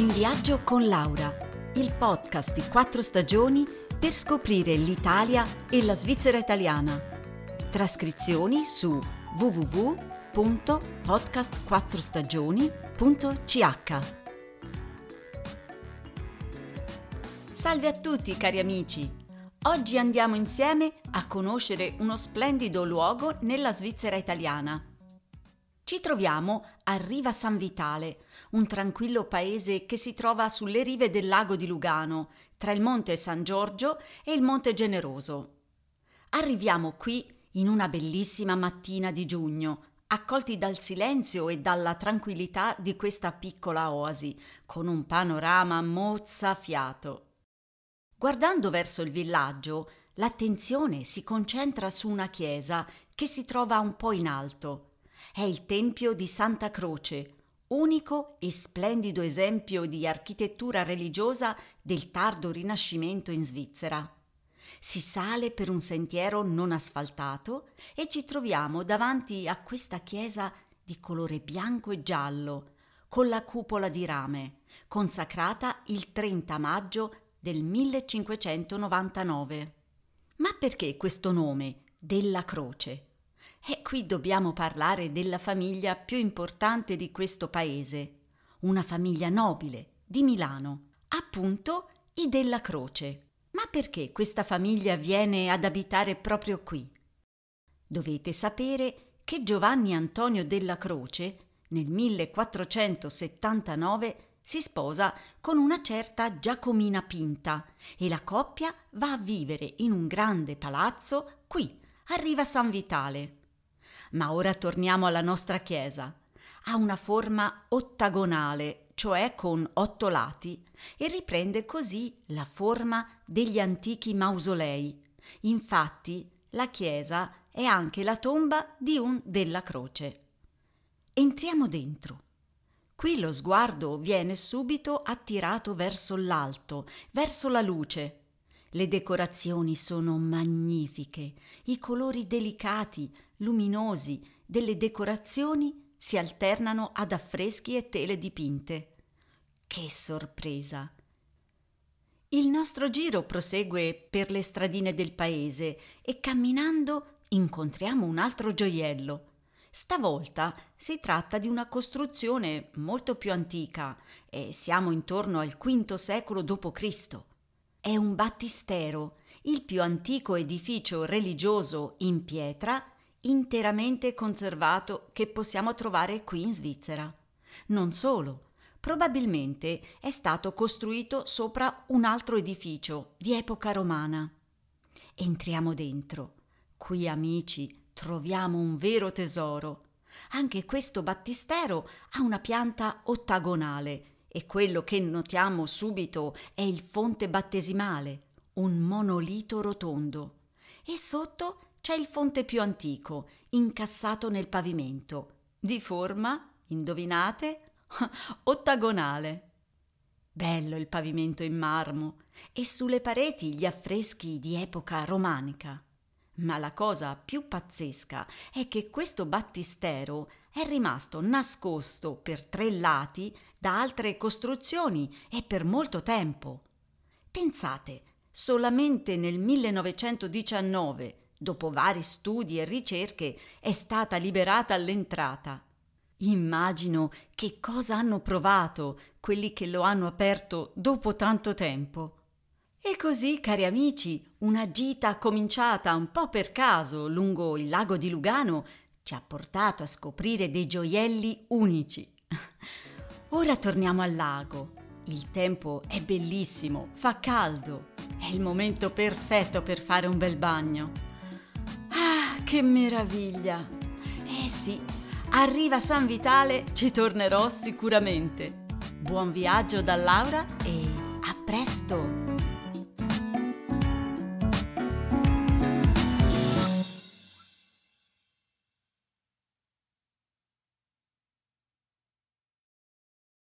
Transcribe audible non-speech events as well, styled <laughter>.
In viaggio con Laura, il podcast di quattro stagioni per scoprire l'Italia e la Svizzera italiana. Trascrizioni su www.podcastquattrostagioni.ch. Salve a tutti cari amici! Oggi andiamo insieme a conoscere uno splendido luogo nella Svizzera italiana. Ci troviamo a Riva San Vitale, un tranquillo paese che si trova sulle rive del lago di Lugano, tra il Monte San Giorgio e il Monte Generoso. Arriviamo qui in una bellissima mattina di giugno, accolti dal silenzio e dalla tranquillità di questa piccola oasi, con un panorama mozzafiato. Guardando verso il villaggio, l'attenzione si concentra su una chiesa che si trova un po' in alto è il Tempio di Santa Croce, unico e splendido esempio di architettura religiosa del tardo Rinascimento in Svizzera. Si sale per un sentiero non asfaltato e ci troviamo davanti a questa chiesa di colore bianco e giallo, con la cupola di rame, consacrata il 30 maggio del 1599. Ma perché questo nome della croce? E qui dobbiamo parlare della famiglia più importante di questo paese, una famiglia nobile di Milano, appunto i Della Croce. Ma perché questa famiglia viene ad abitare proprio qui? Dovete sapere che Giovanni Antonio Della Croce nel 1479 si sposa con una certa Giacomina Pinta e la coppia va a vivere in un grande palazzo qui, a Riva San Vitale. Ma ora torniamo alla nostra chiesa. Ha una forma ottagonale, cioè con otto lati, e riprende così la forma degli antichi mausolei. Infatti, la chiesa è anche la tomba di un della croce. Entriamo dentro. Qui lo sguardo viene subito attirato verso l'alto, verso la luce. Le decorazioni sono magnifiche, i colori delicati, luminosi delle decorazioni si alternano ad affreschi e tele dipinte. Che sorpresa! Il nostro giro prosegue per le stradine del paese e camminando incontriamo un altro gioiello. Stavolta si tratta di una costruzione molto più antica e siamo intorno al V secolo d.C. È un battistero, il più antico edificio religioso in pietra interamente conservato che possiamo trovare qui in Svizzera. Non solo, probabilmente è stato costruito sopra un altro edificio di epoca romana. Entriamo dentro. Qui, amici, troviamo un vero tesoro. Anche questo battistero ha una pianta ottagonale e quello che notiamo subito è il fonte battesimale, un monolito rotondo. E sotto c'è il fonte più antico, incassato nel pavimento, di forma, indovinate, <laughs> ottagonale. Bello il pavimento in marmo e sulle pareti gli affreschi di epoca romanica. Ma la cosa più pazzesca è che questo battistero è rimasto nascosto per tre lati da altre costruzioni e per molto tempo. Pensate, solamente nel 1919 dopo vari studi e ricerche, è stata liberata all'entrata. Immagino che cosa hanno provato quelli che lo hanno aperto dopo tanto tempo. E così, cari amici, una gita cominciata un po' per caso lungo il lago di Lugano ci ha portato a scoprire dei gioielli unici. <laughs> Ora torniamo al lago. Il tempo è bellissimo, fa caldo. È il momento perfetto per fare un bel bagno. Che meraviglia! Eh sì, arriva San Vitale, ci tornerò sicuramente. Buon viaggio da Laura e a presto!